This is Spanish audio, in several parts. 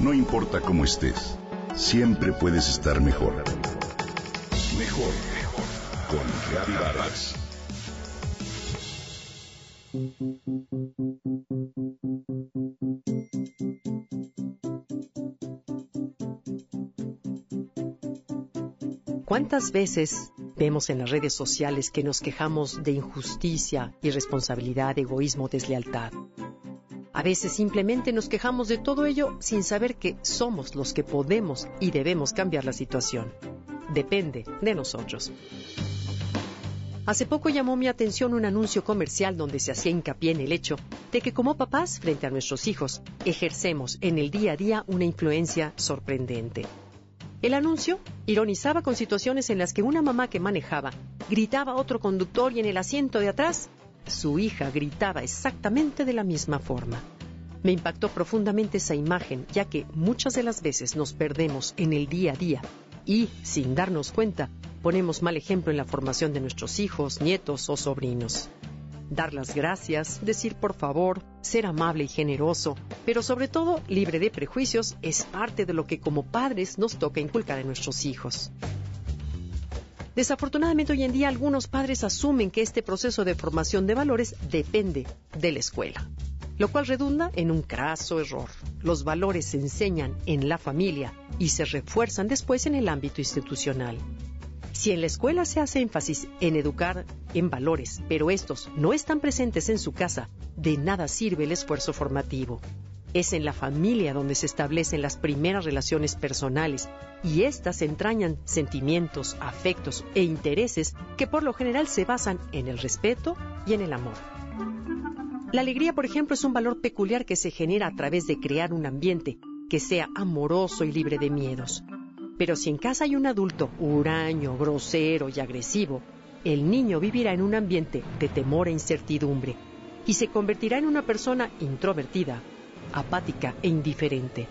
No importa cómo estés, siempre puedes estar mejor. Mejor, mejor. Con Vargas. ¿Cuántas veces vemos en las redes sociales que nos quejamos de injusticia, irresponsabilidad, egoísmo, deslealtad? A veces simplemente nos quejamos de todo ello sin saber que somos los que podemos y debemos cambiar la situación. Depende de nosotros. Hace poco llamó mi atención un anuncio comercial donde se hacía hincapié en el hecho de que como papás frente a nuestros hijos ejercemos en el día a día una influencia sorprendente. El anuncio ironizaba con situaciones en las que una mamá que manejaba gritaba a otro conductor y en el asiento de atrás su hija gritaba exactamente de la misma forma. Me impactó profundamente esa imagen, ya que muchas de las veces nos perdemos en el día a día y, sin darnos cuenta, ponemos mal ejemplo en la formación de nuestros hijos, nietos o sobrinos. Dar las gracias, decir por favor, ser amable y generoso, pero sobre todo libre de prejuicios, es parte de lo que como padres nos toca inculcar en nuestros hijos. Desafortunadamente hoy en día algunos padres asumen que este proceso de formación de valores depende de la escuela, lo cual redunda en un craso error. Los valores se enseñan en la familia y se refuerzan después en el ámbito institucional. Si en la escuela se hace énfasis en educar en valores, pero estos no están presentes en su casa, de nada sirve el esfuerzo formativo. Es en la familia donde se establecen las primeras relaciones personales y éstas entrañan sentimientos, afectos e intereses que por lo general se basan en el respeto y en el amor. La alegría, por ejemplo, es un valor peculiar que se genera a través de crear un ambiente que sea amoroso y libre de miedos. Pero si en casa hay un adulto huraño, grosero y agresivo, el niño vivirá en un ambiente de temor e incertidumbre y se convertirá en una persona introvertida, apática e indiferente.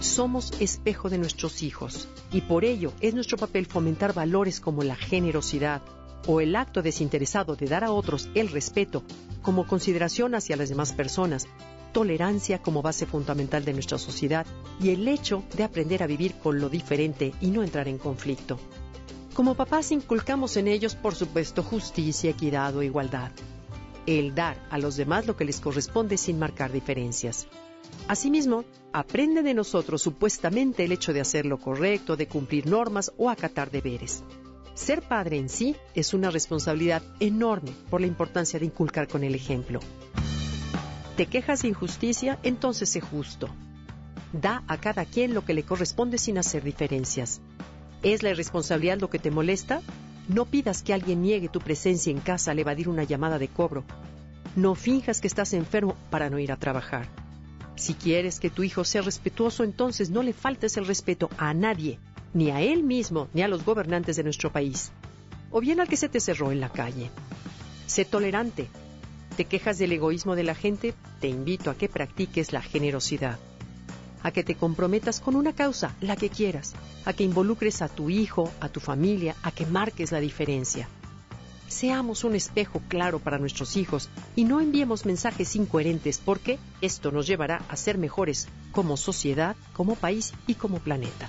Somos espejo de nuestros hijos y por ello es nuestro papel fomentar valores como la generosidad o el acto desinteresado de dar a otros el respeto como consideración hacia las demás personas, tolerancia como base fundamental de nuestra sociedad y el hecho de aprender a vivir con lo diferente y no entrar en conflicto. Como papás inculcamos en ellos, por supuesto, justicia, equidad o igualdad el dar a los demás lo que les corresponde sin marcar diferencias. Asimismo, aprende de nosotros supuestamente el hecho de hacer lo correcto, de cumplir normas o acatar deberes. Ser padre en sí es una responsabilidad enorme por la importancia de inculcar con el ejemplo. ¿Te quejas de injusticia? Entonces sé justo. Da a cada quien lo que le corresponde sin hacer diferencias. ¿Es la irresponsabilidad lo que te molesta? No pidas que alguien niegue tu presencia en casa al evadir una llamada de cobro. No finjas que estás enfermo para no ir a trabajar. Si quieres que tu hijo sea respetuoso, entonces no le faltes el respeto a nadie, ni a él mismo, ni a los gobernantes de nuestro país, o bien al que se te cerró en la calle. Sé tolerante. ¿Te quejas del egoísmo de la gente? Te invito a que practiques la generosidad a que te comprometas con una causa, la que quieras, a que involucres a tu hijo, a tu familia, a que marques la diferencia. Seamos un espejo claro para nuestros hijos y no enviemos mensajes incoherentes porque esto nos llevará a ser mejores como sociedad, como país y como planeta.